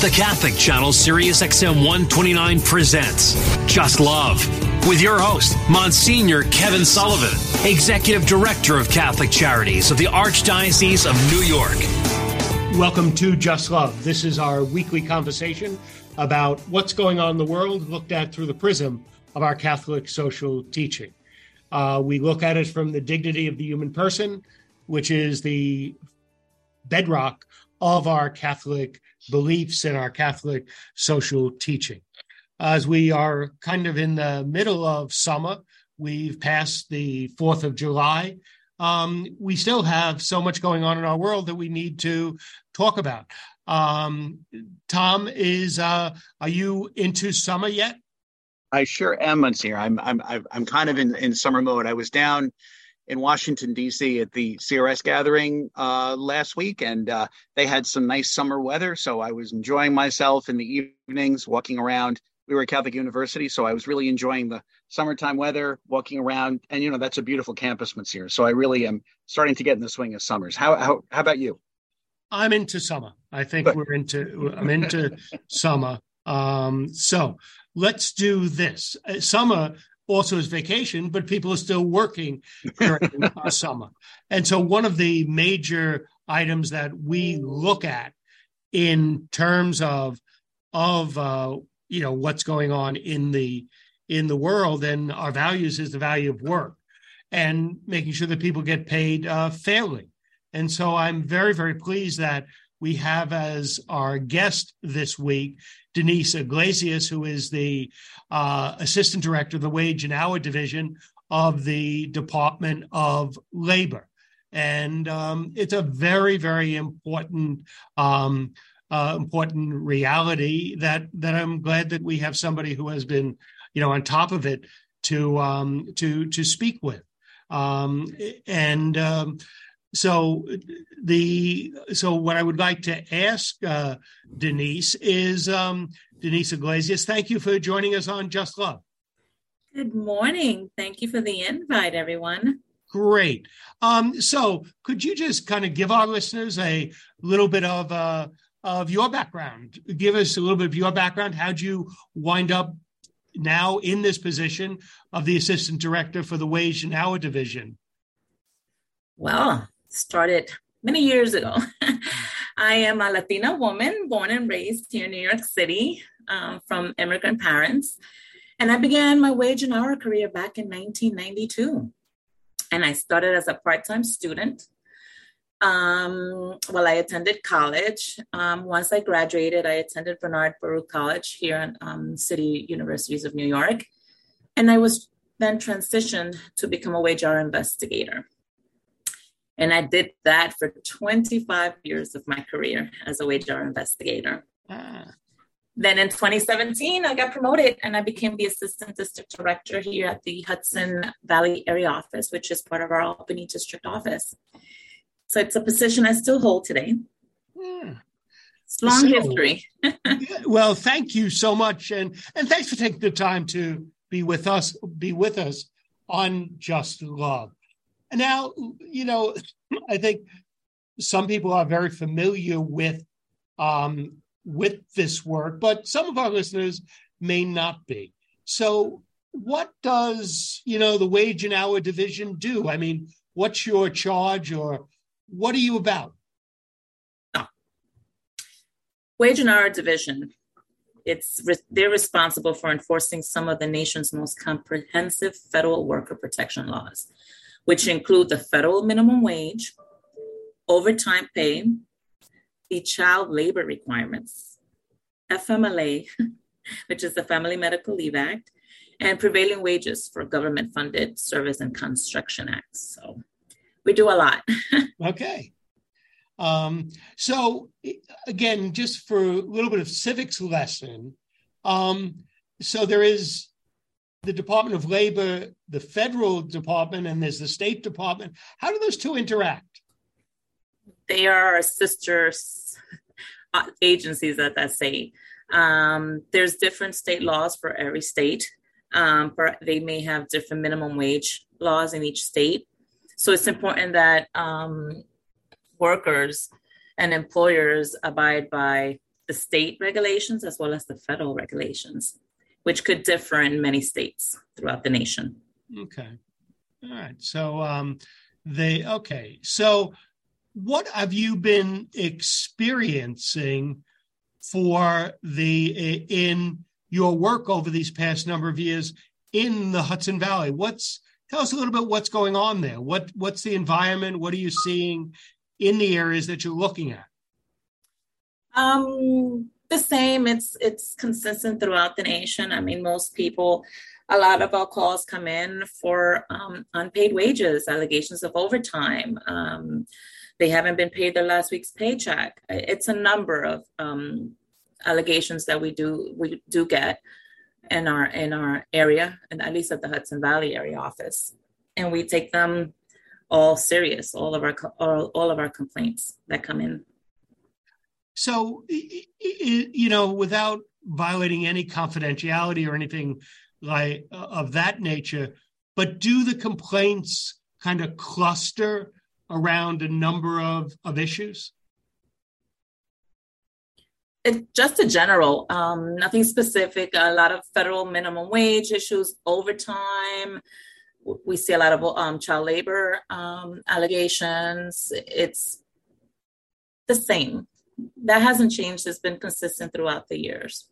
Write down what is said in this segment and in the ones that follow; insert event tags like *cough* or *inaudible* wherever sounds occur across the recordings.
The Catholic Channel Sirius XM 129 presents Just Love with your host, Monsignor Kevin Sullivan, Executive Director of Catholic Charities of the Archdiocese of New York. Welcome to Just Love. This is our weekly conversation about what's going on in the world, looked at through the prism of our Catholic social teaching. Uh, we look at it from the dignity of the human person, which is the bedrock of our Catholic beliefs and our Catholic social teaching. As we are kind of in the middle of summer, we've passed the 4th of July. Um, we still have so much going on in our world that we need to talk about. Um, Tom, is uh, are you into summer yet? I sure am, Monsignor. I'm I'm I'm kind of in, in summer mode. I was down in Washington D.C. at the CRS gathering uh, last week, and uh, they had some nice summer weather. So I was enjoying myself in the evenings, walking around. We were at Catholic University, so I was really enjoying the summertime weather, walking around, and you know that's a beautiful campus, Monsignor. So I really am starting to get in the swing of summers. How how how about you? I'm into summer. I think we're into. I'm into *laughs* summer. Um, so let's do this. Uh, summer also is vacation, but people are still working during our *laughs* summer. And so one of the major items that we look at in terms of of uh, you know what's going on in the in the world and our values is the value of work and making sure that people get paid uh, fairly. And so I'm very very pleased that we have as our guest this week Denise Iglesias, who is the uh, assistant director of the Wage and Hour Division of the Department of Labor. And um, it's a very, very important. Um, uh, important reality that that I'm glad that we have somebody who has been, you know, on top of it to um, to to speak with, um, and um, so the so what I would like to ask uh, Denise is um, Denise Iglesias. Thank you for joining us on Just Love. Good morning. Thank you for the invite, everyone. Great. Um, so, could you just kind of give our listeners a little bit of uh, of your background? Give us a little bit of your background. How'd you wind up now in this position of the assistant director for the Wage and Hour Division? Well, started many years ago. *laughs* I am a Latina woman born and raised here in New York City um, from immigrant parents. And I began my wage and hour career back in 1992. And I started as a part time student um, while I attended college. Um, once I graduated, I attended Bernard Baruch College here in um, City Universities of New York. And I was then transitioned to become a wage hour investigator. And I did that for 25 years of my career as a wage hour investigator. Then in 2017, I got promoted and I became the assistant district director here at the Hudson Valley area office, which is part of our Albany district office. So it's a position I still hold today. Yeah. It's long so, history. *laughs* well, thank you so much, and and thanks for taking the time to be with us. Be with us on Just Love. Now, you know, I think some people are very familiar with um, with this work, but some of our listeners may not be. So, what does you know the wage and hour division do? I mean, what's your charge, or what are you about? Wage and hour division. It's they're responsible for enforcing some of the nation's most comprehensive federal worker protection laws which include the federal minimum wage, overtime pay, the child labor requirements, FMLA, *laughs* which is the Family Medical Leave Act, and prevailing wages for government funded service and construction acts. So we do a lot. *laughs* okay. Um, so again, just for a little bit of civics lesson, um, so there is the Department of Labor, the federal department, and there's the State Department. How do those two interact? They are sister uh, agencies at that state. Um, there's different state laws for every state. Um, they may have different minimum wage laws in each state. So it's important that um, workers and employers abide by the state regulations as well as the federal regulations, which could differ in many states throughout the nation. Okay. All right. So um they okay. So what have you been experiencing for the in your work over these past number of years in the Hudson Valley? What's tell us a little bit what's going on there. What what's the environment? What are you seeing in the areas that you're looking at? Um, the same. It's it's consistent throughout the nation. I mean, most people, a lot of our calls come in for um, unpaid wages, allegations of overtime. Um, they haven't been paid their last week's paycheck. It's a number of um, allegations that we do we do get in our in our area, and at least at the Hudson Valley area office, and we take them all serious. All of our all, all of our complaints that come in. So, you know, without violating any confidentiality or anything like uh, of that nature, but do the complaints kind of cluster around a number of, of issues? It, just a general, um, nothing specific. A lot of federal minimum wage issues, overtime. We see a lot of um, child labor um, allegations. It's the same. That hasn't changed. It's been consistent throughout the years.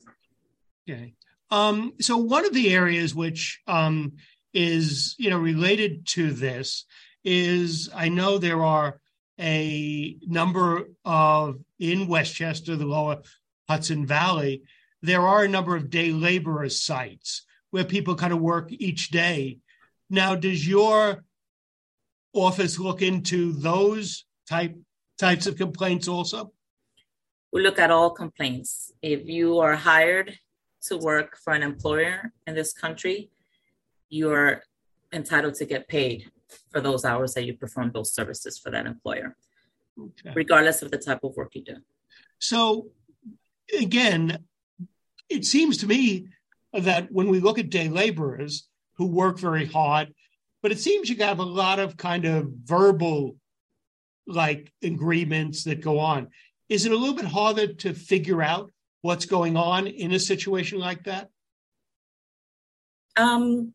Okay. Um, so one of the areas which um, is, you know, related to this is I know there are a number of in Westchester, the lower Hudson Valley, there are a number of day laborer sites where people kind of work each day. Now, does your office look into those type types of complaints also? We look at all complaints. If you are hired to work for an employer in this country, you are entitled to get paid for those hours that you perform those services for that employer, okay. regardless of the type of work you do. So, again, it seems to me that when we look at day laborers who work very hard, but it seems you have a lot of kind of verbal like agreements that go on. Is it a little bit harder to figure out what's going on in a situation like that? Um,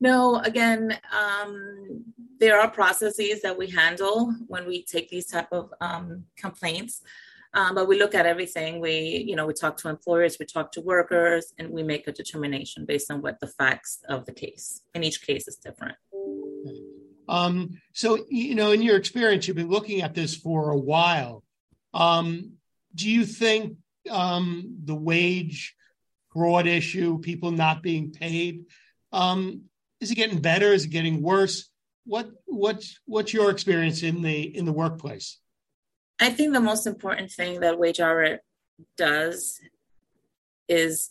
no, again, um, there are processes that we handle when we take these type of um, complaints. Um, but we look at everything. We, you know, we talk to employers, we talk to workers, and we make a determination based on what the facts of the case. And each case is different. Um, so, you know, in your experience, you've been looking at this for a while. Um, do you think um, the wage fraud issue, people not being paid, um, is it getting better? Is it getting worse? What what's what's your experience in the in the workplace? I think the most important thing that Wage Hour does is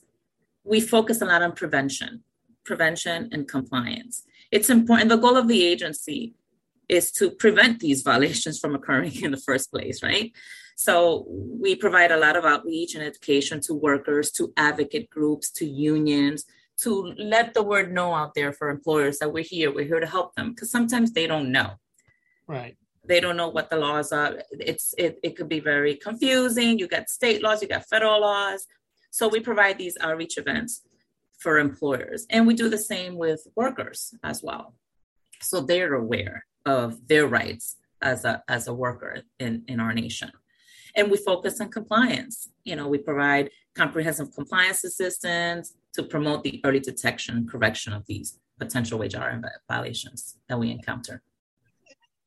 we focus a lot on prevention, prevention and compliance. It's important. The goal of the agency is to prevent these violations from occurring in the first place, right? So we provide a lot of outreach and education to workers, to advocate groups, to unions, to let the word know out there for employers that we're here, we're here to help them because sometimes they don't know. Right. They don't know what the laws are. It's it, it could be very confusing. You got state laws, you got federal laws. So we provide these outreach events for employers. And we do the same with workers as well. So they're aware of their rights as a as a worker in, in our nation. And we focus on compliance. You know, we provide comprehensive compliance assistance, to promote the early detection and correction of these potential wage hour violations that we encounter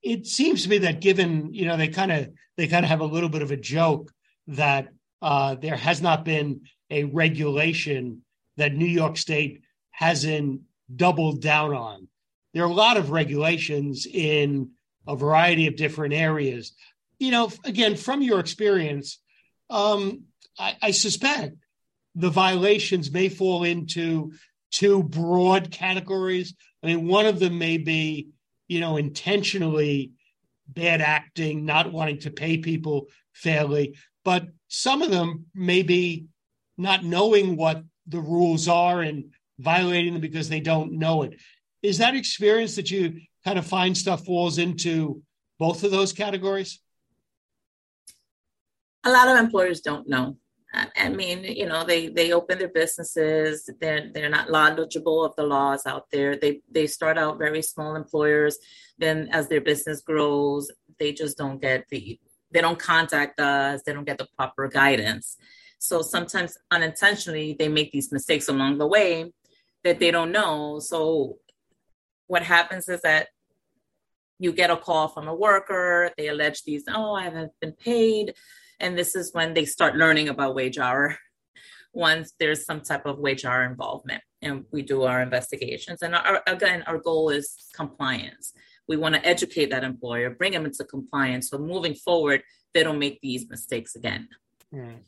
it seems to me that given you know they kind of they kind of have a little bit of a joke that uh, there has not been a regulation that New York State hasn't doubled down on. There are a lot of regulations in a variety of different areas. You know, again, from your experience, um, I, I suspect the violations may fall into two broad categories. I mean, one of them may be, you know, intentionally bad acting, not wanting to pay people fairly, but some of them may be not knowing what the rules are and violating them because they don't know it. Is that experience that you kind of find stuff falls into both of those categories? A lot of employers don't know. I mean, you know, they they open their businesses. They're they're not knowledgeable of the laws out there. They they start out very small employers. Then as their business grows, they just don't get the they don't contact us. They don't get the proper guidance. So sometimes unintentionally they make these mistakes along the way that they don't know. So what happens is that you get a call from a worker. They allege these. Oh, I haven't been paid and this is when they start learning about wage hour *laughs* once there's some type of wage hour involvement and we do our investigations and our, again our goal is compliance we want to educate that employer bring them into compliance so moving forward they don't make these mistakes again right.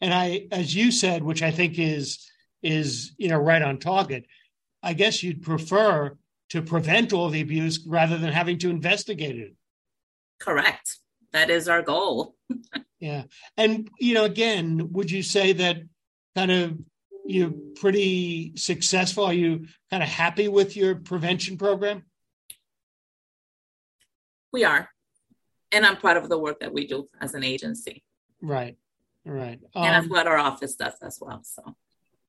And i as you said which i think is is you know right on target i guess you'd prefer to prevent all the abuse rather than having to investigate it correct that is our goal *laughs* Yeah. And, you know, again, would you say that kind of you're pretty successful? Are you kind of happy with your prevention program? We are. And I'm proud of the work that we do as an agency. Right. Right. Um, and that's um, what our office does as well. So,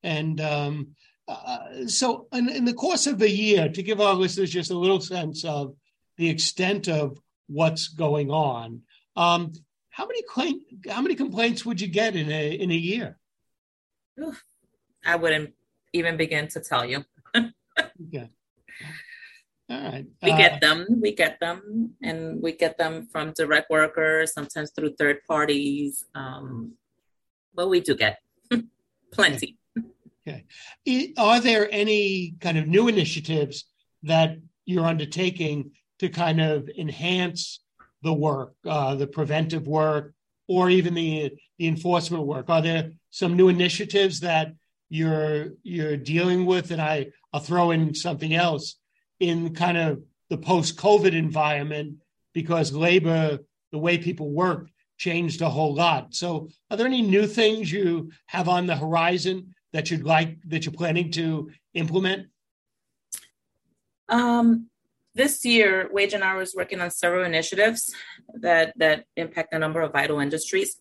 and um, uh, so in, in the course of a year, to give our listeners just a little sense of the extent of what's going on, um, how many claim, how many complaints would you get in a in a year? I wouldn't even begin to tell you. okay. All right. We uh, get them. We get them, and we get them from direct workers, sometimes through third parties. Um, but we do get *laughs* plenty. Okay. Are there any kind of new initiatives that you're undertaking to kind of enhance the work, uh, the preventive work, or even the the enforcement work? Are there some new initiatives that you're you're dealing with? And I I'll throw in something else in kind of the post COVID environment because labor, the way people work, changed a whole lot. So, are there any new things you have on the horizon that you'd like that you're planning to implement? Um, this year, Wage and Hour is working on several initiatives that that impact a number of vital industries.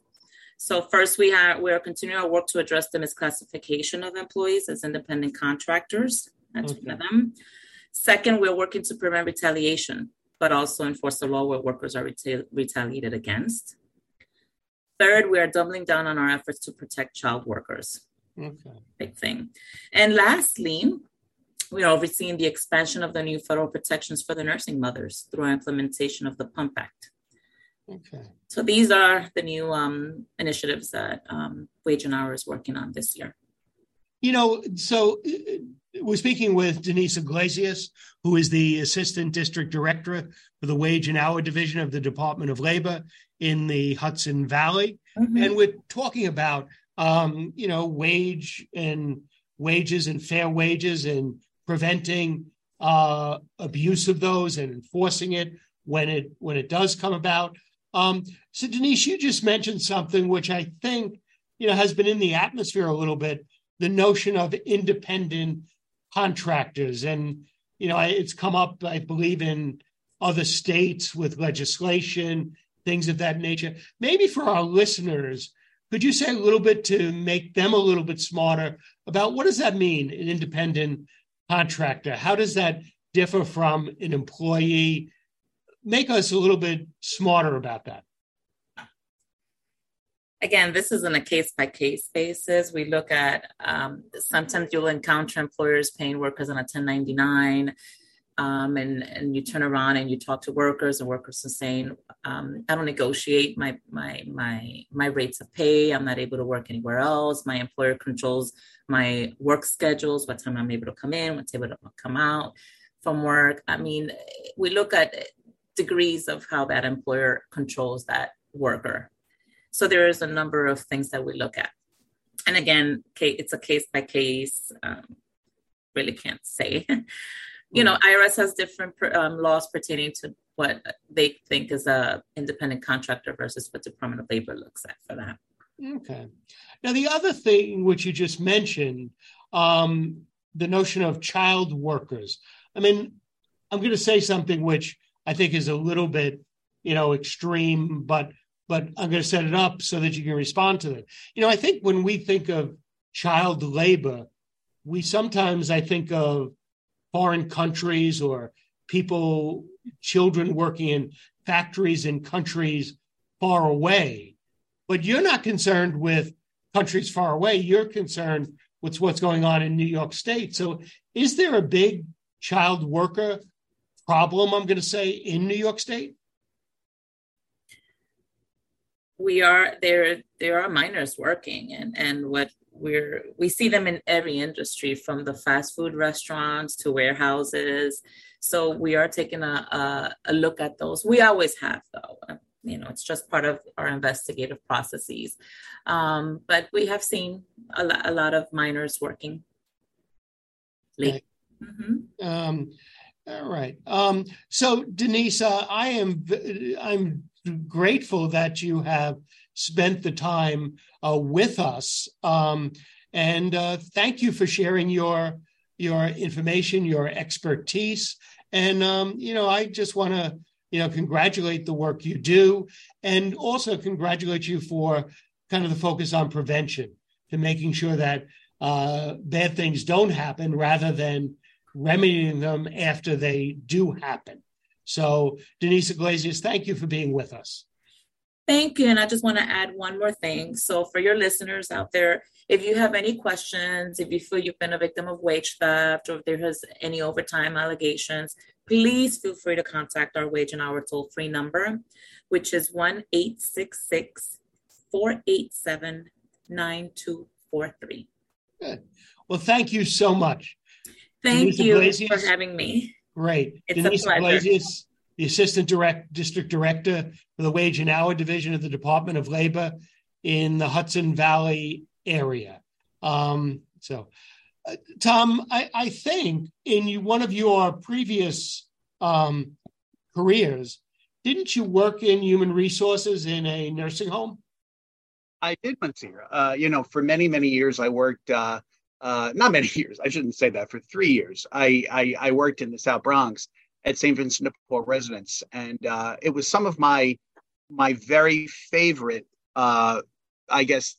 So first, we have we are continuing our work to address the misclassification of employees as independent contractors. That's okay. one of them. Second, we're working to prevent retaliation, but also enforce the law where workers are reta- retaliated against. Third, we are doubling down on our efforts to protect child workers. Okay. Big thing. And lastly, we are overseeing the expansion of the new federal protections for the nursing mothers through our implementation of the PUMP Act. Okay. So these are the new um, initiatives that um, Wage and Hour is working on this year. You know, so uh, we're speaking with Denise Iglesias, who is the Assistant District Director for the Wage and Hour Division of the Department of Labor in the Hudson Valley. Mm-hmm. And we're talking about, um, you know, wage and wages and fair wages and preventing uh, abuse of those and enforcing it when it when it does come about. Um, so Denise, you just mentioned something which I think you know has been in the atmosphere a little bit: the notion of independent contractors, and you know it's come up, I believe, in other states with legislation, things of that nature. Maybe for our listeners, could you say a little bit to make them a little bit smarter about what does that mean, an independent contractor? How does that differ from an employee? Make us a little bit smarter about that. Again, this isn't a case by case basis. We look at um, sometimes you'll encounter employers paying workers on a 1099. Um, and and you turn around and you talk to workers, and workers are saying, um, "I don't negotiate my my my my rates of pay. I'm not able to work anywhere else. My employer controls my work schedules, what time I'm able to come in, what's able to come out from work. I mean, we look at degrees of how that employer controls that worker. So there is a number of things that we look at. And again, it's a case by case. Um, really can't say. *laughs* you know, IRS has different um, laws pertaining to what they think is a independent contractor versus what Department of Labor looks at for that. Okay. Now, the other thing which you just mentioned, um, the notion of child workers. I mean, I'm going to say something which I think is a little bit, you know, extreme, but but I'm going to set it up so that you can respond to it. You know, I think when we think of child labor, we sometimes I think of foreign countries or people, children working in factories in countries far away. But you're not concerned with countries far away. You're concerned with what's going on in New York State. So, is there a big child worker problem, I'm going to say, in New York State? We are there. There are minors working, and and what we're we see them in every industry, from the fast food restaurants to warehouses. So we are taking a, a, a look at those. We always have, though you know it's just part of our investigative processes um, but we have seen a, lo- a lot of minors working late mm-hmm. um, all right um, so denise uh, i am i'm grateful that you have spent the time uh, with us um, and uh, thank you for sharing your your information your expertise and um, you know i just want to you know, congratulate the work you do and also congratulate you for kind of the focus on prevention to making sure that uh, bad things don't happen rather than remedying them after they do happen. So, Denise Iglesias, thank you for being with us. Thank you. And I just want to add one more thing. So, for your listeners out there, if you have any questions, if you feel you've been a victim of wage theft, or if there has any overtime allegations, please feel free to contact our wage and hour toll free number, which is 1 866 487 9243. Good. Well, thank you so much. Thank Denise you Iglesias. for having me. Great. It's Denise Iglesias, the Assistant Direct District Director for the Wage and Hour Division of the Department of Labor in the Hudson Valley area. Um, so, uh, Tom, I, I, think in you, one of your previous um, careers, didn't you work in human resources in a nursing home? I did, Monsignor. Uh, you know, for many, many years, I worked. Uh, uh, not many *laughs* years. I shouldn't say that. For three years, I I, I worked in the South Bronx at St. Vincent de Paul residence, and uh, it was some of my my very favorite, uh, I guess,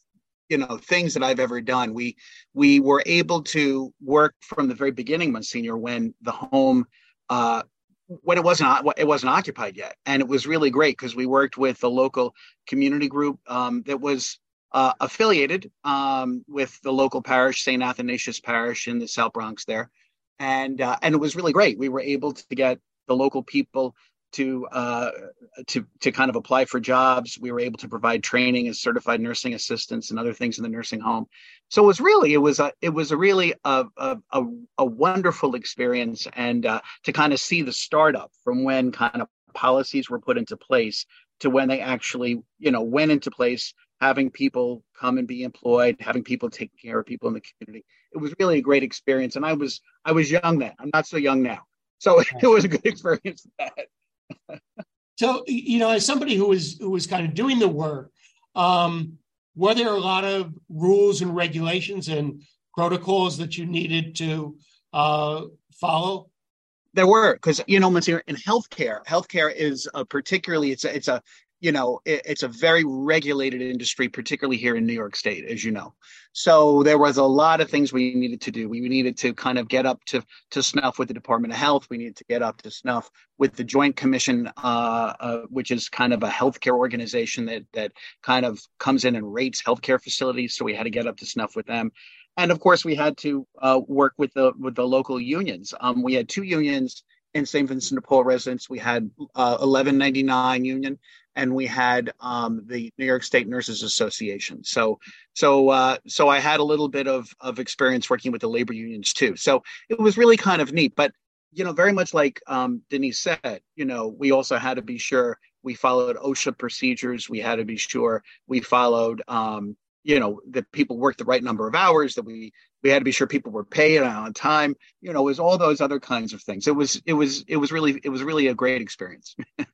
you know things that I've ever done. We we were able to work from the very beginning, Monsignor, when the home uh, when it wasn't it wasn't occupied yet, and it was really great because we worked with the local community group um, that was uh, affiliated um, with the local parish, St. Athanasius Parish in the South Bronx there, and uh, and it was really great. We were able to get the local people to uh, to to kind of apply for jobs. We were able to provide training as certified nursing assistants and other things in the nursing home. So it was really it was a it was a really a a, a, wonderful experience and uh, to kind of see the startup from when kind of policies were put into place to when they actually you know went into place having people come and be employed having people take care of people in the community. It was really a great experience and i was i was young then. I'm not so young now. So *laughs* it was a good experience that. So you know, as somebody who was who was kind of doing the work, um, were there a lot of rules and regulations and protocols that you needed to uh, follow? There were, because you know, Monsignor, in healthcare, healthcare is a particularly it's a, it's a you know it, it's a very regulated industry particularly here in new york state as you know. So there was a lot of things we needed to do. We needed to kind of get up to to snuff with the department of health. We needed to get up to snuff with the joint commission uh, uh, which is kind of a healthcare organization that that kind of comes in and rates healthcare facilities. So we had to get up to snuff with them. And of course we had to uh, work with the with the local unions. Um, we had two unions in St. Vincent de Paul residence. We had uh, 1199 union, and we had um, the New York State Nurses Association. So, so, uh, so I had a little bit of of experience working with the labor unions too. So it was really kind of neat. But you know, very much like um, Denise said, you know, we also had to be sure we followed OSHA procedures. We had to be sure we followed. Um, you know that people worked the right number of hours that we we had to be sure people were paid on time you know it was all those other kinds of things. It was it was it was really it was really a great experience. *laughs*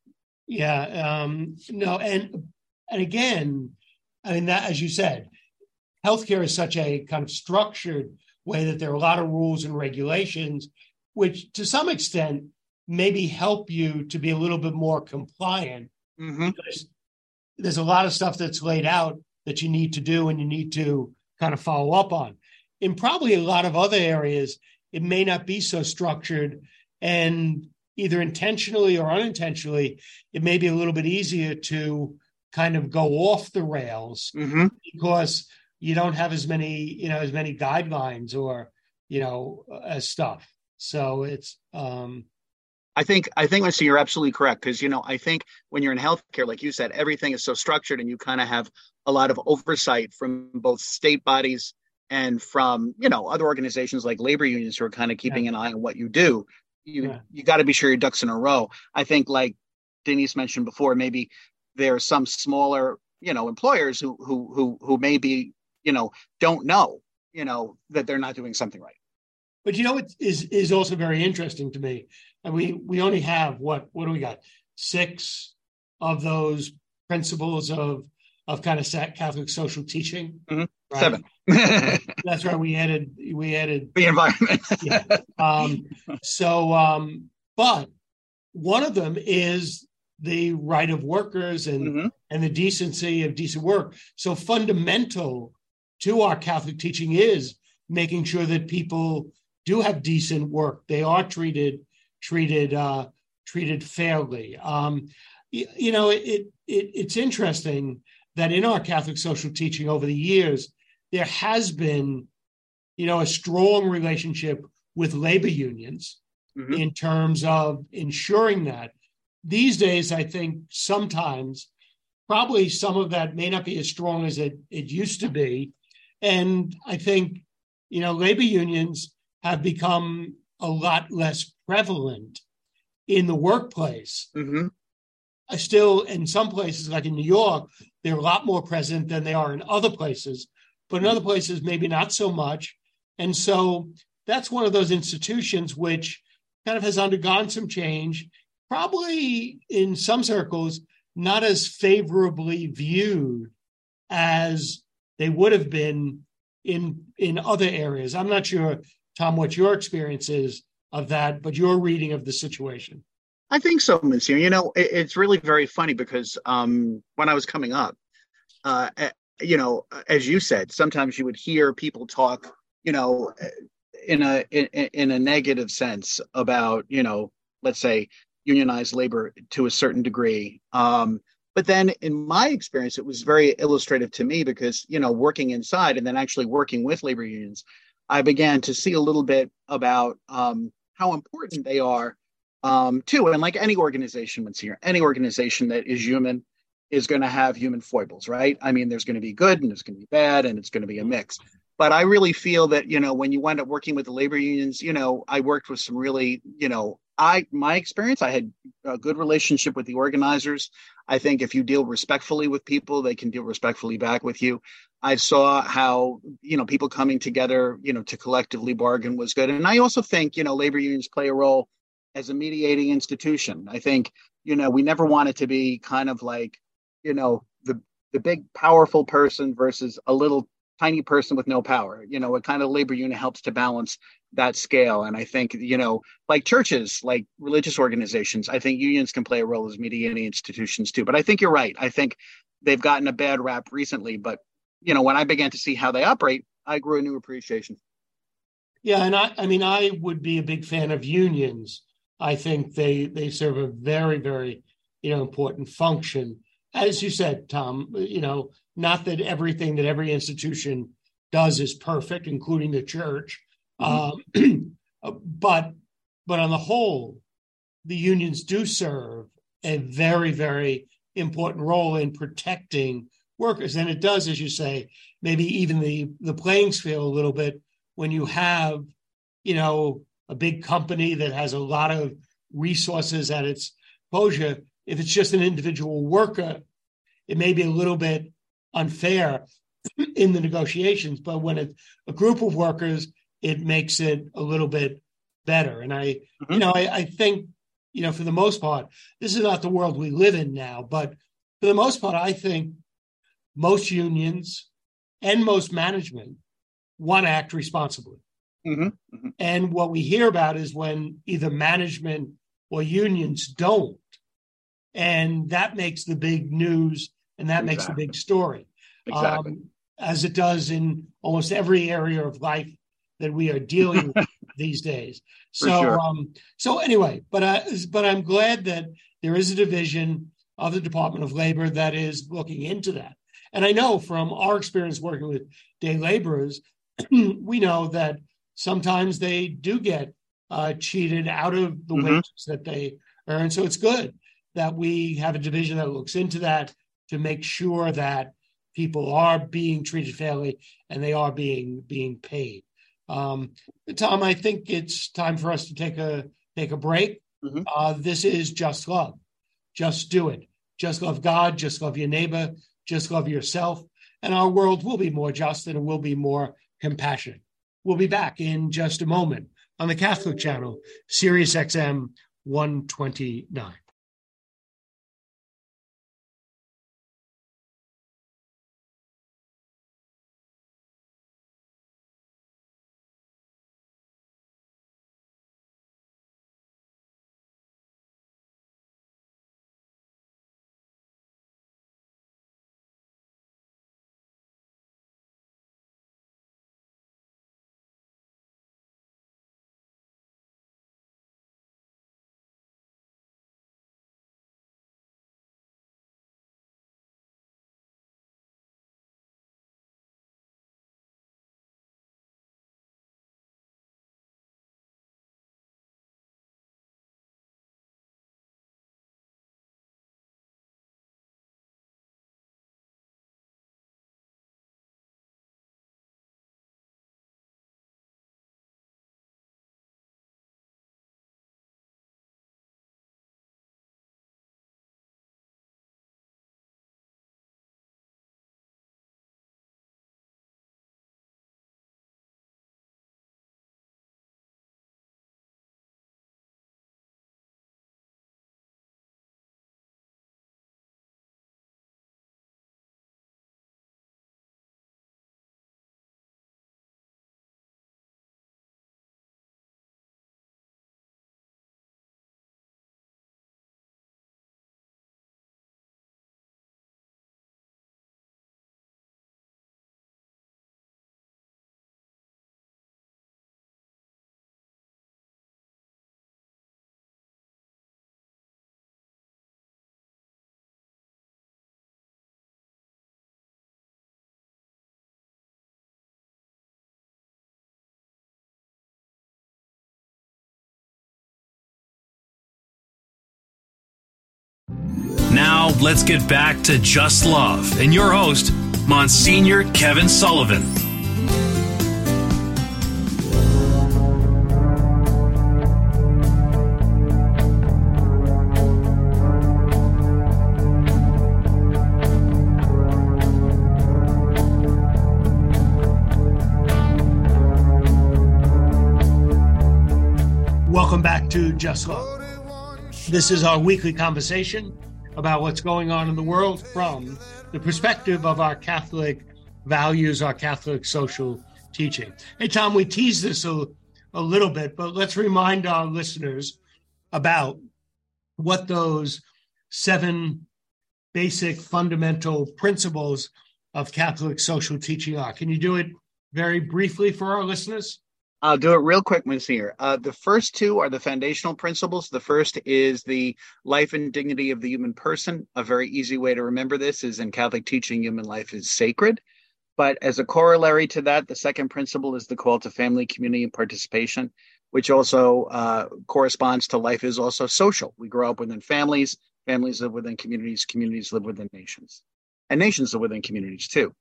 Yeah, um, no, and and again, I mean that as you said, healthcare is such a kind of structured way that there are a lot of rules and regulations, which to some extent maybe help you to be a little bit more compliant. Mm-hmm. because there's a lot of stuff that's laid out that you need to do and you need to kind of follow up on. In probably a lot of other areas, it may not be so structured and either intentionally or unintentionally, it may be a little bit easier to kind of go off the rails Mm-hmm. because you don't have as many, you know, as many guidelines or, you know, as stuff. So it's um I think I think Winston, you're absolutely correct because you know I think when you're in healthcare, like you said, everything is so structured, and you kind of have a lot of oversight from both state bodies and from you know other organizations like labor unions who are kind of keeping Yeah. an eye on what you do. You Yeah. you got to be sure your ducks in a row. I think like Denise mentioned before, maybe there are some smaller you know employers who who who who maybe you know don't know you know that they're not doing something right. But you know what is is also very interesting to me, and we we only have what what do we got six of those principles of of kind of Catholic social teaching. Mhm. right? Seven. *laughs* That's right. We added we added the environment. *laughs* yeah. Um, so, um, but one of them is the right of workers and Mhm. and the decency of decent work. So fundamental to our Catholic teaching is making sure that people do have decent work. They are treated treated uh, treated fairly. Um, you, you know, it, it it's interesting that in our Catholic social teaching over the years, there has been, you know, a strong relationship with labor unions Mhm. in terms of ensuring that. These days, I think sometimes probably some of that may not be as strong as it, it used to be. And I think, you know, labor unions have become a lot less prevalent in the workplace. Mhm. I still, in some places, like in New York, they're a lot more present than they are in other places, but in other places, maybe not so much. And so that's one of those institutions which kind of has undergone some change, probably in some circles, not as favorably viewed as they would have been in in other areas. I'm not sure, Tom, what your experience is of that, but your reading of the situation. I think so, Monsignor. You know, it, it's really very funny because um, when I was coming up, uh, eh, you know, as you said, sometimes you would hear people talk, you know, eh, in a in, in a negative sense about, you know, let's say unionized labor to a certain degree. Um, but then, in my experience, it was very illustrative to me because, you know, working inside and then actually working with labor unions, I began to see a little bit about um, how important they are um, too. And like any organization, once here, any organization that is human is going to have human foibles, right? I mean, there's going to be good and there's going to be bad and it's going to be a mix. But I really feel that, you know, when you wind up working with the labor unions, you know, I worked with some really, you know, I, my experience, I had a good relationship with the organizers. I think if you deal respectfully with people, they can deal respectfully back with you. I saw how, you know, people coming together, you know, to collectively bargain was good. And I also think, you know, labor unions play a role as a mediating institution. I think, you know, we never want it to be kind of like, you know, the the big powerful person versus a little tiny person with no power. You know, a kind of labor union helps to balance that scale. And I think, you know, like churches, like religious organizations, I think unions can play a role as mediating institutions too. But I think you're right. I think they've gotten a bad rap recently. But, you know, when I began to see how they operate, I grew a new appreciation. Yeah, and I, I mean, I would be a big fan of unions. I think they they serve a very, very, you know, important function. As you said, Tom, you know, not that everything that every institution does is perfect, including the church, um, *clears throat* but but on the whole, the unions do serve a very, very important role in protecting workers, and it does, as you say, maybe even the the playing field a little bit when you have, you know, a big company that has a lot of resources at its disposal. If it's just an individual worker, it may be a little bit unfair in the negotiations. But when it's a group of workers, it makes it a little bit better. And I, Mhm. you know, I, I think, you know, for the most part, this is not the world we live in now, but for the most part, I think most unions and most management want to act responsibly. Mhm, mhm. And what we hear about is when either management or unions don't. And that makes the big news and that exactly. makes the big story. Exactly. Um, as it does in almost every area of life that we are dealing with *laughs* these days. So, sure. um, so anyway, but I, but I'm glad that there is a division of the Department of Labor that is looking into that. And I know from our experience working with day laborers, *clears throat* we know that sometimes they do get uh, cheated out of the mm-hmm. wages that they earn. So it's good that we have a division that looks into that to make sure that people are being treated fairly and they are being being paid. Um, Tom, I think it's time for us to take a take a break. Mm-hmm. Uh, this is just love. Just do it. Just love God. Just love your neighbor. Just love yourself, and our world will be more just and it will be more compassionate. We'll be back in just a moment on the Catholic Channel, Sirius XM 129. Now, let's get back to Just Love and your host, Monsignor Kevin Sullivan. Welcome back to Just Love. This is our weekly conversation about what's going on in the world from the perspective of our Catholic values, our Catholic social teaching. Hey, Tom, we teased this a, a little bit, but let's remind our listeners about what those seven basic fundamental principles of Catholic social teaching are. Can you do it very briefly for our listeners? I'll do it real quick, Monsignor. Uh, the first two are the foundational principles. The first is the life and dignity of the human person. A very easy way to remember this is in Catholic teaching, human life is sacred. But as a corollary to that, the second principle is the call to family, community, and participation, which also uh, corresponds to life is also social. We grow up within families, families live within communities, communities live within nations, and nations live within communities too.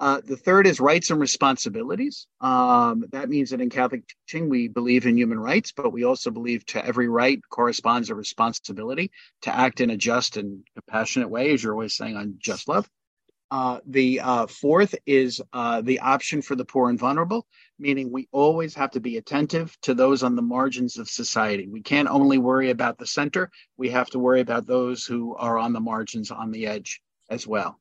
Uh, the third is rights and responsibilities. Um, that means that in Catholic teaching, we believe in human rights, but we also believe to every right corresponds a responsibility to act in a just and compassionate way, as you're always saying on just love. Uh, the uh, fourth is uh, the option for the poor and vulnerable, meaning we always have to be attentive to those on the margins of society. We can't only worry about the center, we have to worry about those who are on the margins, on the edge as well.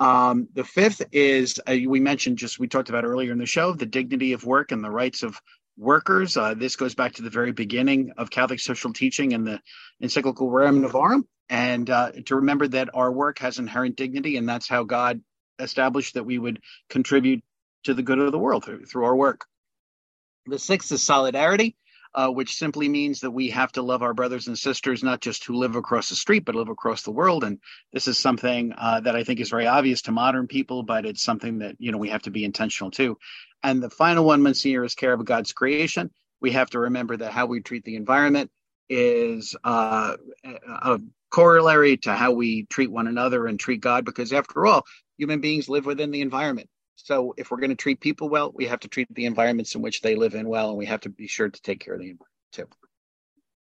Um, the fifth is uh, we mentioned just we talked about earlier in the show the dignity of work and the rights of workers. Uh, this goes back to the very beginning of Catholic social teaching and the encyclical Rerum Novarum, and uh, to remember that our work has inherent dignity, and that's how God established that we would contribute to the good of the world through, through our work. The sixth is solidarity. Uh, which simply means that we have to love our brothers and sisters, not just who live across the street, but live across the world. And this is something uh, that I think is very obvious to modern people, but it's something that you know we have to be intentional too. And the final one, Monsignor, is care of God's creation. We have to remember that how we treat the environment is uh, a corollary to how we treat one another and treat God, because after all, human beings live within the environment. So if we're going to treat people well, we have to treat the environments in which they live in well, and we have to be sure to take care of the environment too.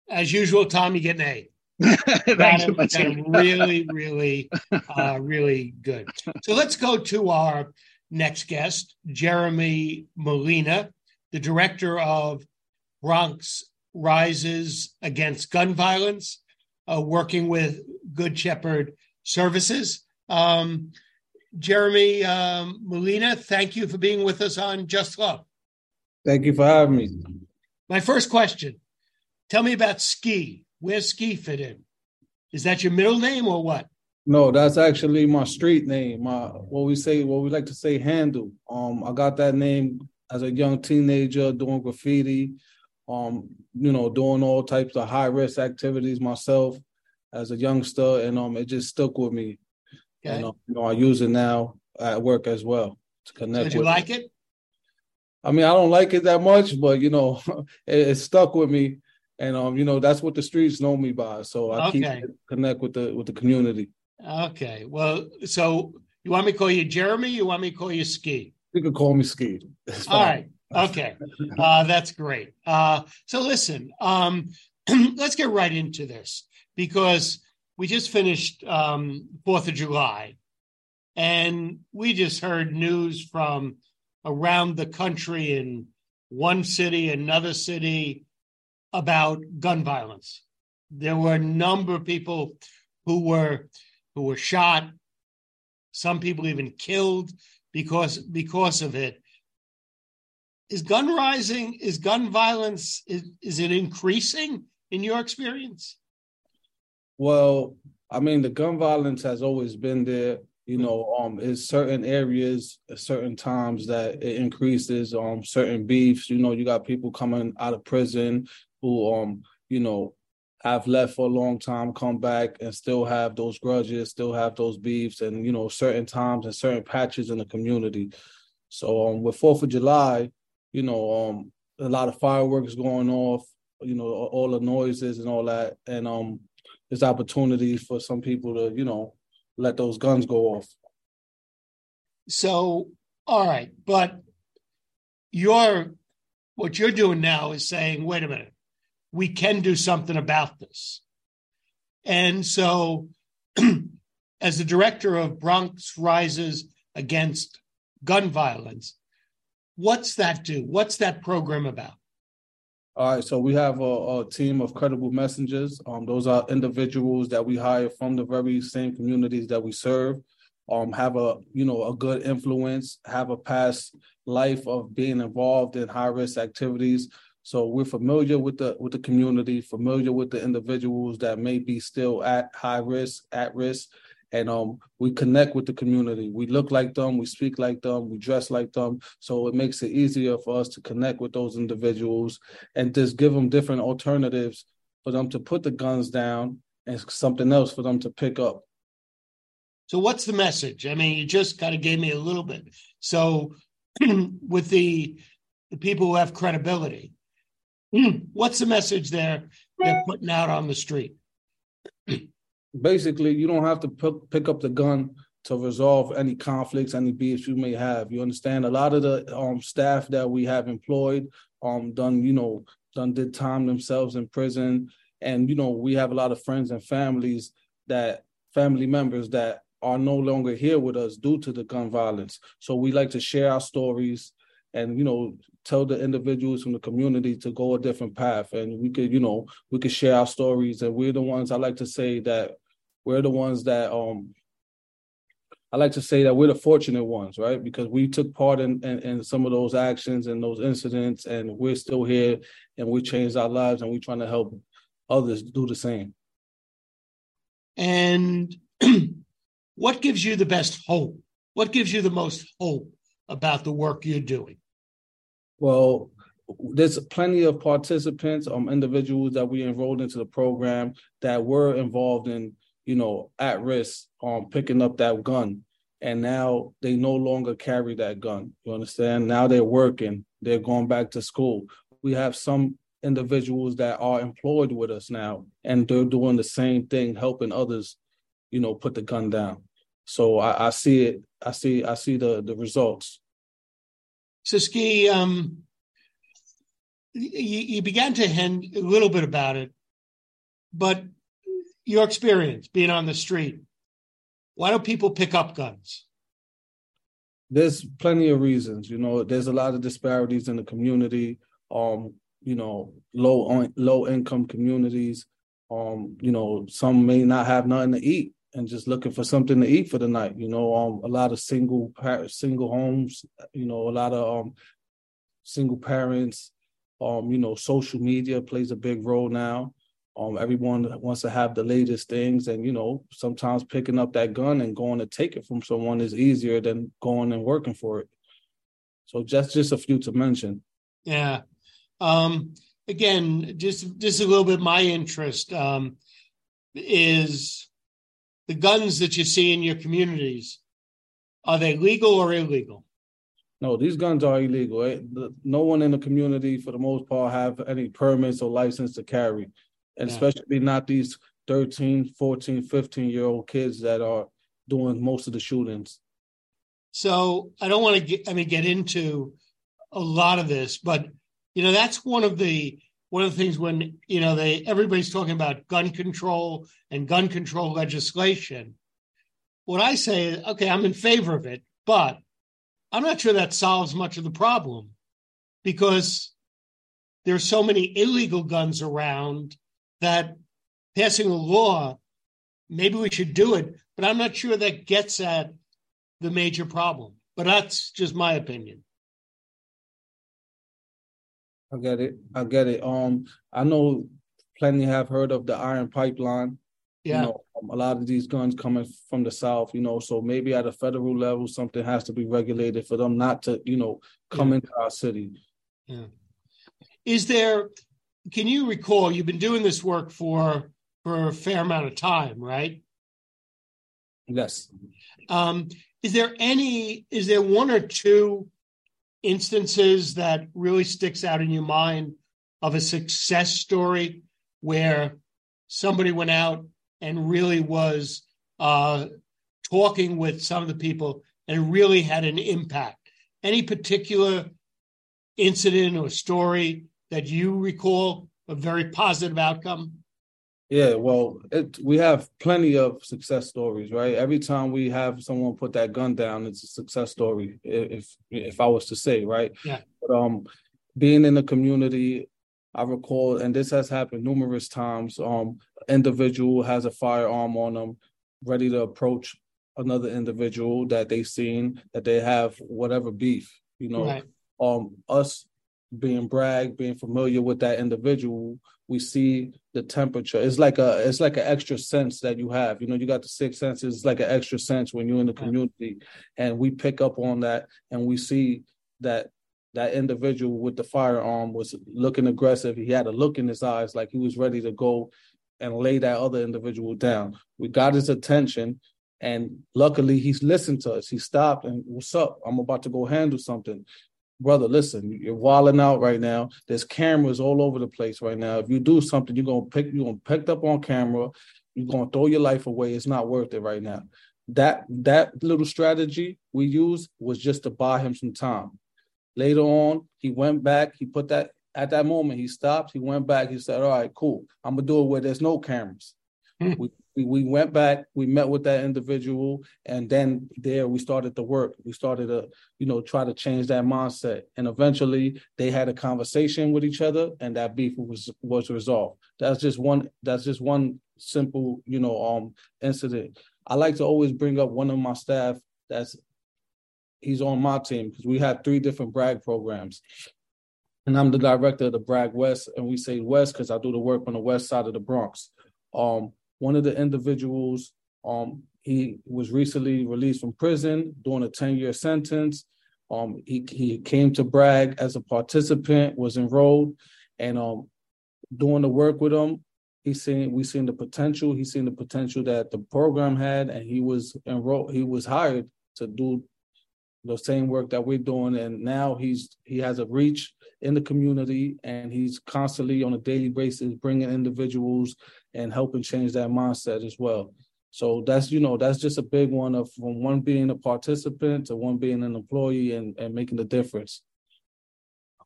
As usual, Tom, you get an A. *laughs* Thank you, that really, really, uh, really good. So let's go to our next guest, Jeremy Molina, the director of Bronx Rises Against Gun Violence, uh, working with Good Shepherd Services. Um, Jeremy um, Molina, thank you for being with us on Just Love. Thank you for having me. My first question tell me about Ski. Where's Ski fit in? Is that your middle name or what? No, that's actually my street name. My what we say, what we like to say, handle. Um, I got that name as a young teenager doing graffiti, um, you know, doing all types of high risk activities myself as a youngster, and um, it just stuck with me. Okay. And you know, I use it now at work as well to connect. Did you like it? I mean, I don't like it that much, but you know, *laughs* it, it stuck with me, and um, you know, that's what the streets know me by. So I okay. keep connect with the with the community. Okay. Well, so you want me to call you Jeremy? You want me to call you Ski? You can call me Ski. All right. Okay. *laughs* Uh, that's great. Uh, so listen, um, *clears throat* let's get right into this because we just finished um, Fourth of July, and we just heard news from around the country in one city, another city, about gun violence. There were a number of people who were who were shot, some people even killed because because of it. Is gun rising? Is gun violence is, is it increasing in your experience? Well, I mean, the gun violence has always been there. You know, um, in certain areas, certain times that it increases. Um, certain beefs. You know, you got people coming out of prison who, um, you know, have left for a long time, come back and still have those grudges, still have those beefs, and you know, certain times and certain patches in the community. So um, with Fourth of July, you know, um, a lot of fireworks going off, you know, all the noises and all that, and um, there's opportunity for some people to, you know, let those guns go off. So, all right, but you're what you're doing now is saying, wait a minute, we can do something about this. And so, *clears throat* as the director of Bronx Rises Against Gun Violence, what's that do? What's that program about? All right, so we have a, a, team of credible messengers. Um, those are individuals that we hire from the very same communities that we serve. Um, have a you know a good influence, have a past life of being involved in high risk activities, so we're familiar with the with the community, familiar with the individuals that may be still at high risk, at risk, and um, we connect with the community. We look like them, we speak like them, we dress like them. So it makes it easier for us to connect with those individuals and just give them different alternatives for them to put the guns down and something else for them to pick up. So what's the message? I mean, you just kind of gave me a little bit. So *clears throat* with the the people who have credibility, *clears throat* what's the message there they're putting out on the street? *clears throat* Basically, you don't have to pick, pick up the gun to resolve any conflicts, any beefs you may have. You understand? A lot of the um, staff that we have employed, um, done you know, done did time themselves in prison, and you know, we have a lot of friends and families that family members that are no longer here with us due to the gun violence. So we like to share our stories and you know tell the individuals from the community to go a different path and we could you know we could share our stories and we're the ones i like to say that we're the ones that um I like to say that we're the fortunate ones, right? Because we took part in, in, in some of those actions and those incidents, and we're still here, and we changed our lives, and we're trying to help others do the same. And *clears throat* what gives you the best hope? What gives you the most hope about the work you're doing? Well, there's plenty of participants, um, individuals that we enrolled into the program that were involved in, you know, at risk, um, picking up that gun, and now they no longer carry that gun. You understand? Now they're working, they're going back to school. We have some individuals that are employed with us now, and they're doing the same thing, helping others, you know, put the gun down. So I, I see it. I see. I see the the results. Siski, um, you, you began to hint a little bit about it, but your experience being on the street, why don't people pick up guns? There's plenty of reasons. You know, there's a lot of disparities in the community. Um, you know, low on, low income communities. Um, you know, some may not have nothing to eat and just looking for something to eat for the night. You know, um, a lot of single single homes. You know, a lot of um, single parents. Um, you know, social media plays a big role now. Um, everyone wants to have the latest things, and you know, sometimes picking up that gun and going to take it from someone is easier than going and working for it. So just just a few to mention. Yeah. Um, again, just just a little bit my interest um, is the guns that you see in your communities. Are they legal or illegal? No, these guns are illegal. Eh? No one in the community, for the most part, have any permits or license to carry, and yeah. especially not these 13, 14, 15 year old kids that are doing most of the shootings. So I don't want to get, I mean, get into a lot of this, but you know, that's one of the one of the things when you know they everybody's talking about gun control and gun control legislation. What I say is, okay, I'm in favor of it, but I'm not sure that solves much of the problem because there's so many illegal guns around that passing a law, maybe we should do it, but I'm not sure that gets at the major problem. But that's just my opinion. I get it. I get it. Um, I know plenty have heard of the iron pipeline. Yeah. You know, um, a lot of these guns coming from the south, you know, so maybe at a federal level, something has to be regulated for them not to, you know, come yeah. into our city. Yeah. Is there? Can you recall? You've been doing this work for for a fair amount of time, right? Yes. Um, is there any? Is there one or two instances that really sticks out in your mind of a success story where somebody went out and really was uh, talking with some of the people and really had an impact? Any particular incident or story that you recall a very positive outcome? Yeah, well, it, we have plenty of success stories, right? Every time we have someone put that gun down, it's a success story. If if I was to say, right? Yeah. But um, being in the community, I recall, and this has happened numerous times. Um, individual has a firearm on them, ready to approach another individual that they've seen that they have whatever beef. You know, right. um, us being BRAG, being familiar with that individual, we see the temperature. It's like a it's like an extra sense that you have. You know, you got the six senses. It's like an extra sense when you're in the community, and we pick up on that, and we see that that individual with the firearm was looking aggressive. He had a look in his eyes like he was ready to go and lay that other individual down. We got his attention, and luckily he's listened to us. He stopped and what's up? I'm about to go handle something brother, listen, you're walling out right now. There's cameras all over the place right now. If you do something, you're gonna pick you're gonna picked up on camera, you're gonna throw your life away. It's not worth it right now. That that little strategy we used was just to buy him some time. Later on, he went back, he put that at that moment, he stopped, he went back, he said, All right, cool. I'm gonna do it where there's no cameras. Hmm. we we, we went back, we met with that individual, and then there we started to work. We started to, you know, try to change that mindset. And eventually they had a conversation with each other and that beef was was resolved. That's just one that's just one simple, you know, um, incident. I like to always bring up one of my staff that's he's on my team because we have three different BRAG programs. And I'm the director of the BRAG West, and we say West because I do the work on the west side of the Bronx. Um, one of the individuals, um, he was recently released from prison doing a 10-year sentence. Um, he he came to BRAG as a participant, was enrolled, and um, doing the work with him, he seen we seen the potential. He seen the potential that the program had, and he was enrolled. He was hired to do the same work that we're doing, and now he's he has a reach in the community, and he's constantly on a daily basis bringing individuals and helping change that mindset as well. So that's you know that's just a big one of from one being a participant to one being an employee and, and making the difference.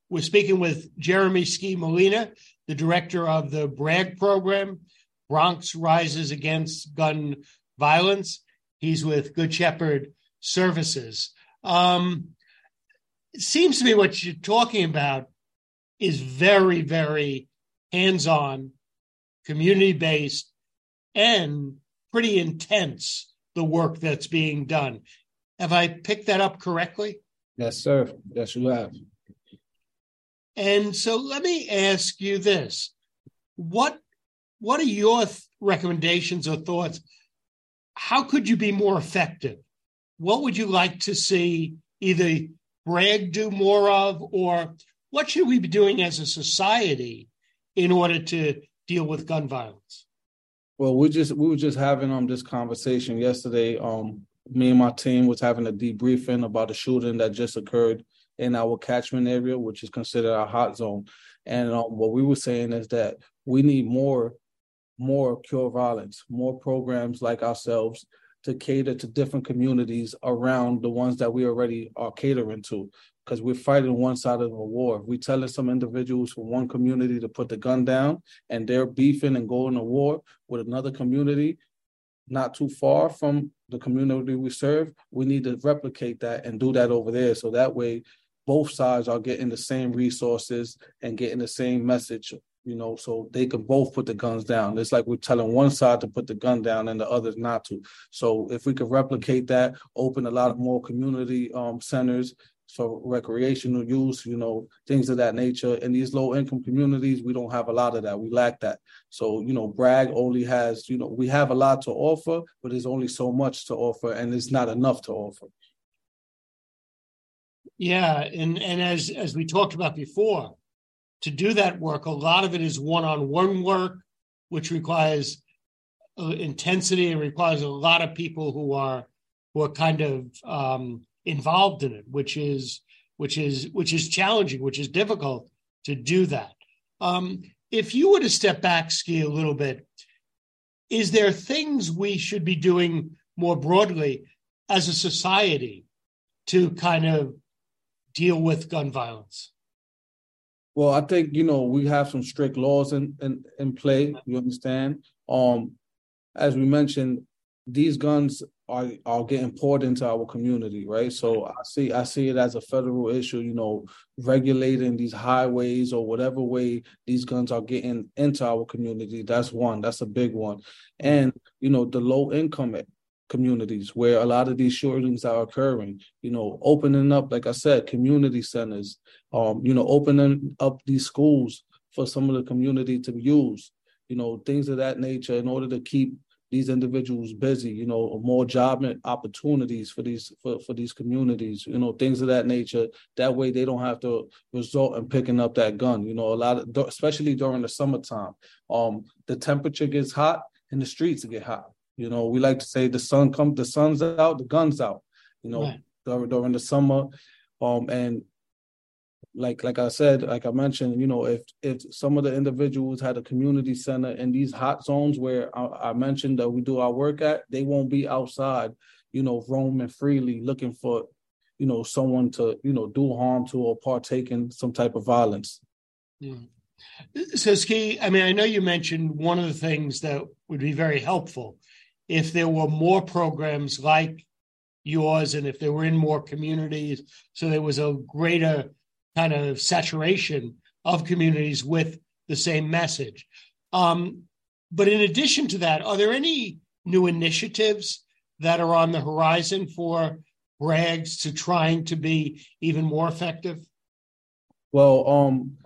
We're speaking with Jeremy Ski Molina, the director of the BRAG program, Bronx Rises Against Gun Violence. He's with Good Shepherd Services. Um, it seems to me what you're talking about is very, very hands on, community based, and pretty intense, the work that's being done. Have I picked that up correctly? Yes, sir. Yes, you have. And so let me ask you this. What what are your th- recommendations or thoughts? How could you be more effective? What would you like to see either BRAG do more of, or what should we be doing as a society in order to deal with gun violence? Well, we just we were just having um this conversation yesterday. Um, me and my team was having a debriefing about a shooting that just occurred in our catchment area, which is considered a hot zone. And um, what we were saying is that we need more, more cure violence, more programs like ourselves to cater to different communities around the ones that we already are catering to. Because we're fighting one side of the war. We're telling some individuals from one community to put the gun down, and they're beefing and going to war with another community not too far from the community we serve. We need to replicate that and do that over there. So that way both sides are getting the same resources and getting the same message you know, so they can both put the guns down. It's like we're telling one side to put the gun down and the others not to. So if we could replicate that, open a lot of more community um, centers for recreational use, you know, things of that nature. In these low income communities, we don't have a lot of that. We lack that. So, you know, BRAG only has, you know, we have a lot to offer, but there's only so much to offer and it's not enough to offer. Yeah, and and as as we talked about before, to do that work, a lot of it is one-on-one work, which requires uh, intensity and requires a lot of people who are who are kind of um, involved in it, which is which is which is challenging, which is difficult to do that. Um, if you were to step back, ski a little bit, is there things we should be doing more broadly as a society to kind of deal with gun violence? Well, I think you know we have some strict laws in in, in play. You understand? Um, as we mentioned, these guns are are getting poured into our community, right? So I see I see it as a federal issue. You know, regulating these highways or whatever way these guns are getting into our community. That's one. That's a big one. And you know, the low income communities where a lot of these shootings are occurring you know opening up like i said community centers um you know opening up these schools for some of the community to use you know things of that nature in order to keep these individuals busy you know more job opportunities for these for, for these communities you know things of that nature. That way they don't have to resort in picking up that gun you know a lot of especially during the summertime um the temperature gets hot and the streets get hot you know, we like to say the sun comes, the sun's out, the gun's out. You know, right. during, during the summer, um, and like like I said, like I mentioned, you know, if if some of the individuals had a community center in these hot zones where I, I mentioned that we do our work at, they won't be outside, you know, roaming freely looking for, you know, someone to you know do harm to or partake in some type of violence. Yeah. So, Ski, I mean, I know you mentioned one of the things that would be very helpful if there were more programs like yours and if they were in more communities, so there was a greater kind of saturation of communities with the same message. Um, but in addition to that, are there any new initiatives that are on the horizon for BRAG's to trying to be even more effective? Well, um,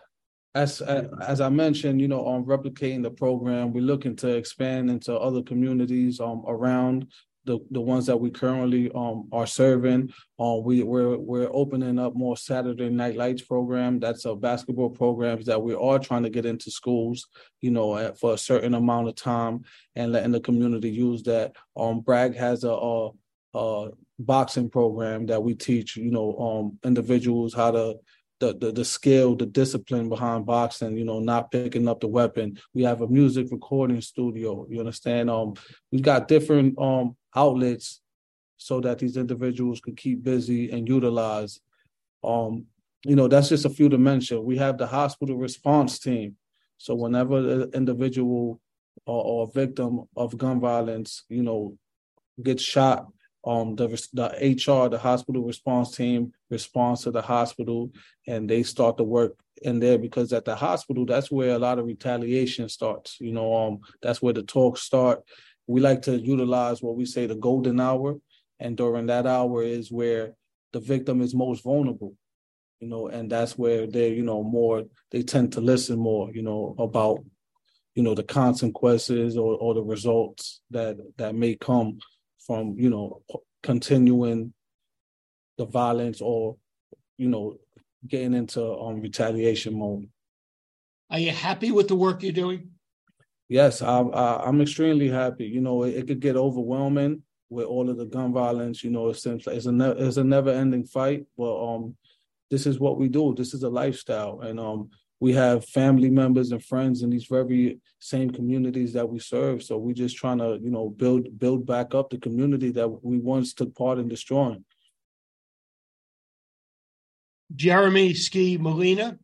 as as I mentioned, you know, on replicating the program, we're looking to expand into other communities um around the the ones that we currently um are serving. Um, we we're we're opening up more Saturday Night Lights program. That's a basketball programs that we are trying to get into schools, you know, for a certain amount of time and letting the community use that. Um, BRAG has a, a, a boxing program that we teach, you know, um individuals how to the, the the skill, the discipline behind boxing, you know, not picking up the weapon. We have a music recording studio. You understand? Um, we've got different um outlets so that these individuals could keep busy and utilize. Um, you know, that's just a few to mention. We have the hospital response team. So whenever the individual or, or victim of gun violence, you know, gets shot, um the the HR, the hospital response team responds to the hospital and they start to work in there because at the hospital that's where a lot of retaliation starts. You know, um that's where the talks start. We like to utilize what we say the golden hour and during that hour is where the victim is most vulnerable. You know, and that's where they, you know, more they tend to listen more, you know, about you know the consequences or, or the results that that may come from you know continuing the violence or you know getting into um retaliation mode. Are you happy with the work you're doing? Yes I, I, i'm extremely happy. You know it, it, could get overwhelming with all of the gun violence you know it seems like it's a ne- it's a never ending fight but um this is what we do. This is a lifestyle. And um we have family members and friends in these very same communities that we serve. So we're just trying to, you know, build build back up the community that we once took part in destroying. Jeremy Ski Molina,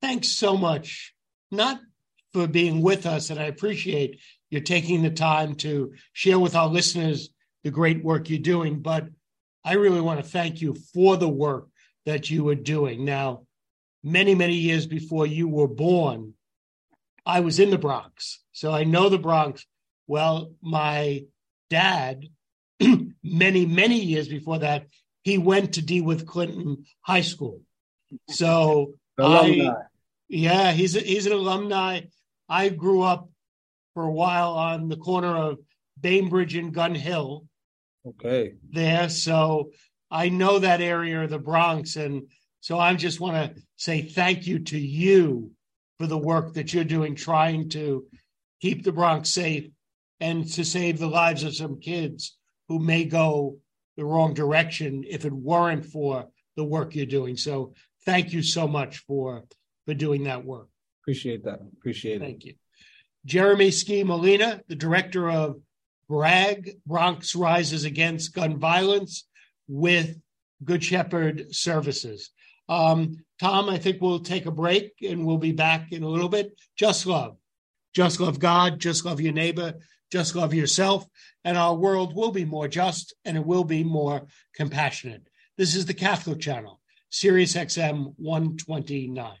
thanks so much. Not for being with us, and I appreciate you taking the time to share with our listeners the great work you're doing, but I really want to thank you for the work that you are doing. Now, many, many years before you were born, I was in the Bronx. So I know the Bronx. Well, my dad, *clears throat* many, many years before that, he went to DeWitt Clinton High School. So *laughs* I, yeah, he's a, he's an alumni. I grew up for a while on the corner of Bainbridge and Gun Hill. Okay. There, so I know that area of the Bronx, and so I just want to say thank you to you for the work that you're doing, trying to keep the Bronx safe and to save the lives of some kids who may go the wrong direction if it weren't for the work you're doing. So thank you so much for for doing that work. Appreciate that. Appreciate it. Thank you. Jeremy Ski Molina, the director of BRAG, Bronx Rises Against Gun Violence with Good Shepherd Services. Um, Tom, I think we'll take a break and we'll be back in a little bit. Just love. Just love God. Just love your neighbor. Just love yourself. And our world will be more just and it will be more compassionate. This is the Catholic Channel, Sirius XM 129.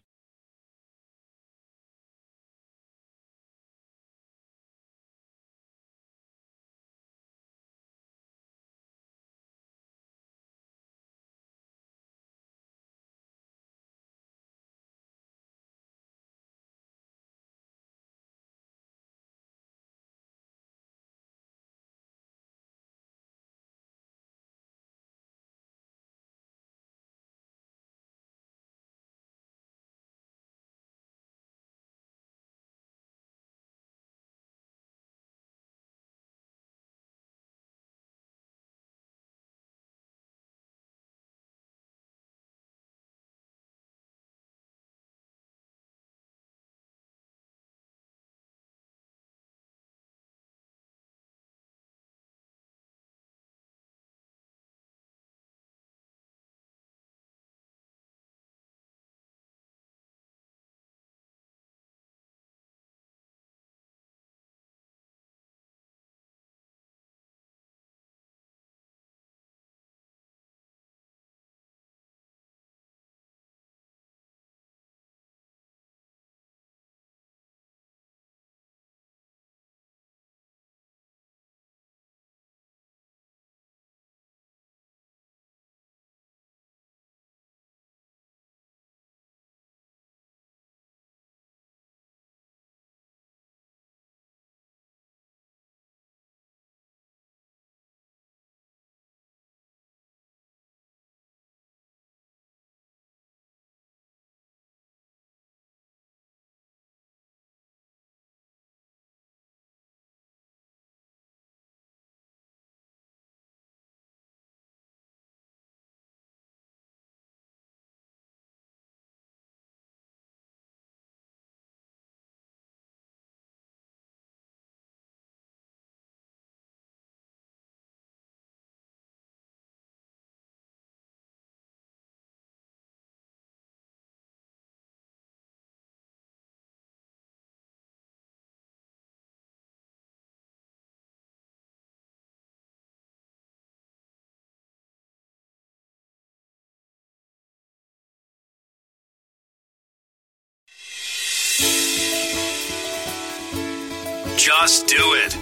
Just do it.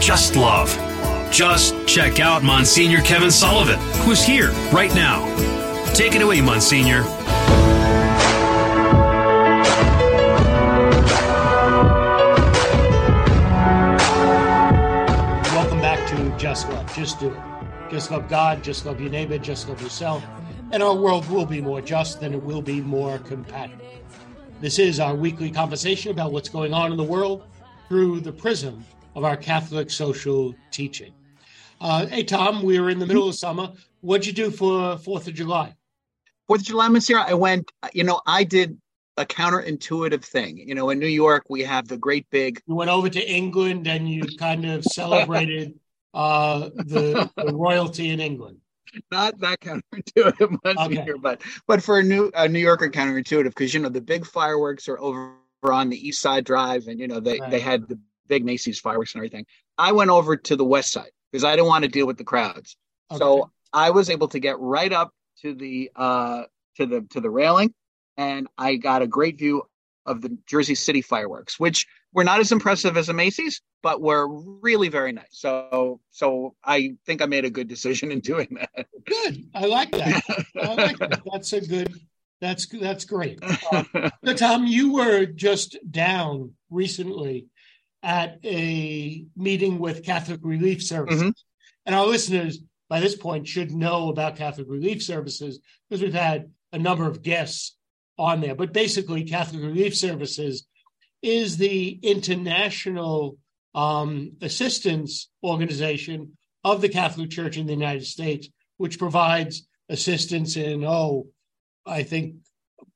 Just love. Just check out Monsignor Kevin Sullivan, who's here right now. Take it away, Monsignor. Welcome back to Just Love. Just do it. Just love God, just love your neighbor, just love yourself. And our world will be more just than it will be more compatible. This is our weekly conversation about what's going on in the world through the prism of our Catholic social teaching. Uh, hey, Tom, we are in the middle of summer. What'd you do for Fourth of July? Fourth of July, Monsignor, I went, you know, I did a counterintuitive thing. You know, in New York, we have the great big. You went over to England and you kind of celebrated *laughs* uh, the, the royalty in England. Not that counterintuitive, *laughs* Monsignor, okay. but but for a New a New Yorker counterintuitive because you know the big fireworks are over on the East Side Drive, and you know they right. they had the big Macy's fireworks and everything. I went over to the West Side because I didn't want to deal with the crowds. Okay. So I was able to get right up to the uh, to the to the railing, and I got a great view of the Jersey City fireworks, which were not as impressive as the Macy's, but were really very nice. So so I think I made a good decision in doing that. Good. I like that. I like that. *laughs* That's a good that's that's great. *laughs* Uh, so Tom, you were just down recently at a meeting with Catholic Relief Services. Mm-hmm. And our listeners by this point should know about Catholic Relief Services because we've had a number of guests on there. But basically, Catholic Relief Services is the international um, assistance organization of the Catholic Church in the United States, which provides assistance in, oh, I think,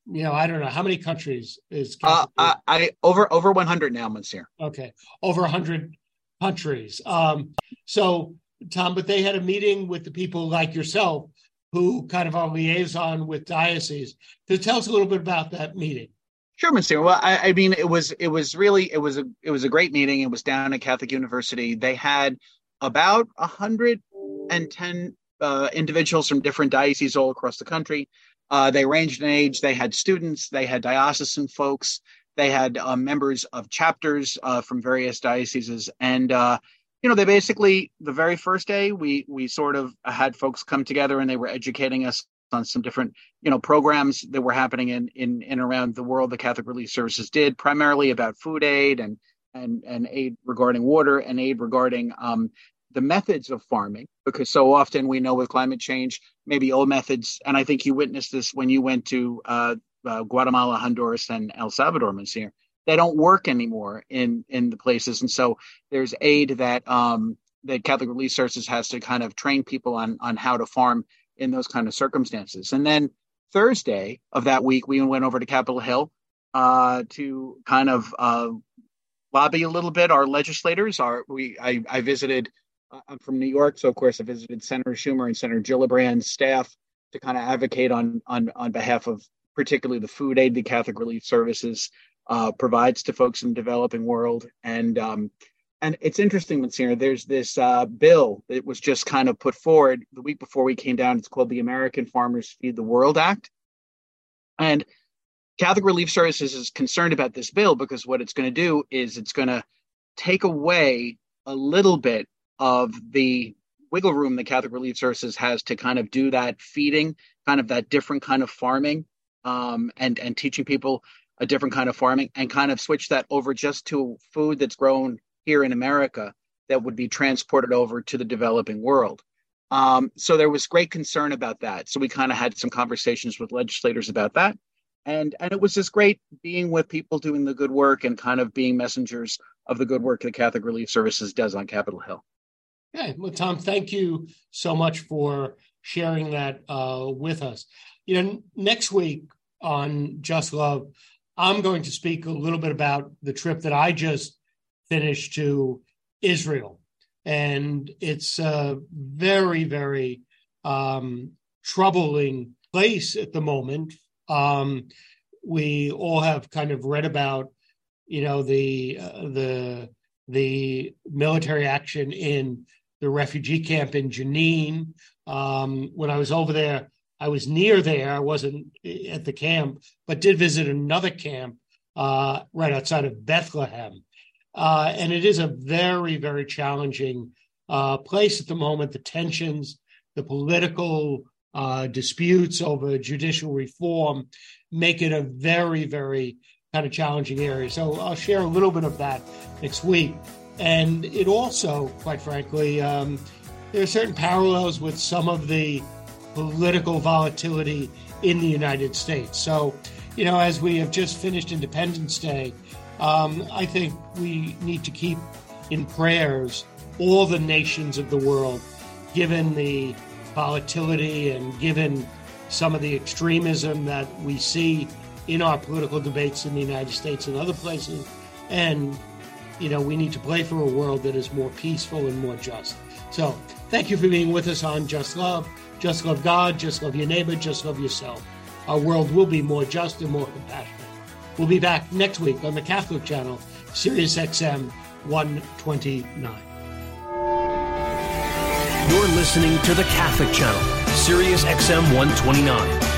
you know, I don't know how many countries is uh, I, I over over 100 now, Monsignor. Okay, over 100 countries. Um, so, Tom, but they had a meeting with the people like yourself who kind of are liaison with diocese. To tell us a little bit about that meeting. Sure, Monsignor. Well, I, I, mean, it was it was really it was a it was a great meeting. It was down at Catholic University. They had about hundred and ten uh, individuals from different dioceses all across the country. Uh, they ranged in age. They had students. They had diocesan folks. They had uh, members of chapters uh, from various dioceses, and uh, you know, they basically the very first day we we sort of had folks come together and they were educating us on some different you know programs that were happening in in around the world. The Catholic Relief Services did primarily about food aid and and and aid regarding water and aid regarding um, the methods of farming because so often we know with climate change maybe old methods and i think you witnessed this when you went to uh, uh, guatemala honduras and el salvador monsignor. They don't work anymore in in the places and so there's aid that um that catholic relief services has to kind of train people on on how to farm in those kind of circumstances. And then thursday of that week we went over to capitol hill uh to kind of uh lobby a little bit. Our legislators are we i i visited i'm from new york so of course i visited senator schumer and senator gillibrand's staff to kind of advocate on on on behalf of particularly the food aid the catholic relief services uh, provides to folks in the developing world. And um, and it's interesting, Monsignor. There's this uh, bill that was just kind of put forward the week before we came down. It's called the American Farmers Feed the World Act, and Catholic Relief Services is concerned about this bill because what it's going to do is it's going to take away a little bit of the wiggle room that Catholic Relief Services has to kind of do that feeding, kind of that different kind of farming, um, and and teaching people a different kind of farming and kind of switch that over just to food that's grown here in America that would be transported over to the developing world. Um, so there was great concern about that. So we kind of had some conversations with legislators about that. And, and it was just great being with people doing the good work and kind of being messengers of the good work that Catholic Relief Services does on Capitol Hill. Okay. Well, Tom, thank you so much for sharing that uh, with us. You know, next week on Just Love, I'm going to speak a little bit about the trip that I just finished to Israel. And it's a very, very um, troubling place at the moment. Um, we all have kind of read about, you know, the uh, the the military action in the refugee camp in Jenin. Um, when I was over there, I was near there. I wasn't at the camp, but did visit another camp uh, right outside of Bethlehem. Uh, and it is a very, very challenging uh, place at the moment. The tensions, the political uh, disputes over judicial reform make it a very, very kind of challenging area. So I'll share a little bit of that next week. And it also, quite frankly, um, there are certain parallels with some of the political volatility in the United States. So, you know, as we have just finished Independence Day, um, I think we need to keep in prayers all the nations of the world, given the volatility and given some of the extremism that we see in our political debates in the United States and other places. And, you know, we need to pray for a world that is more peaceful and more just. So, thank you for being with us on Just Love. Just love God, just love your neighbor, just love yourself. Our world will be more just and more compassionate. We'll be back next week on the Catholic Channel, Sirius XM 129. You're listening to the Catholic Channel, Sirius XM 129.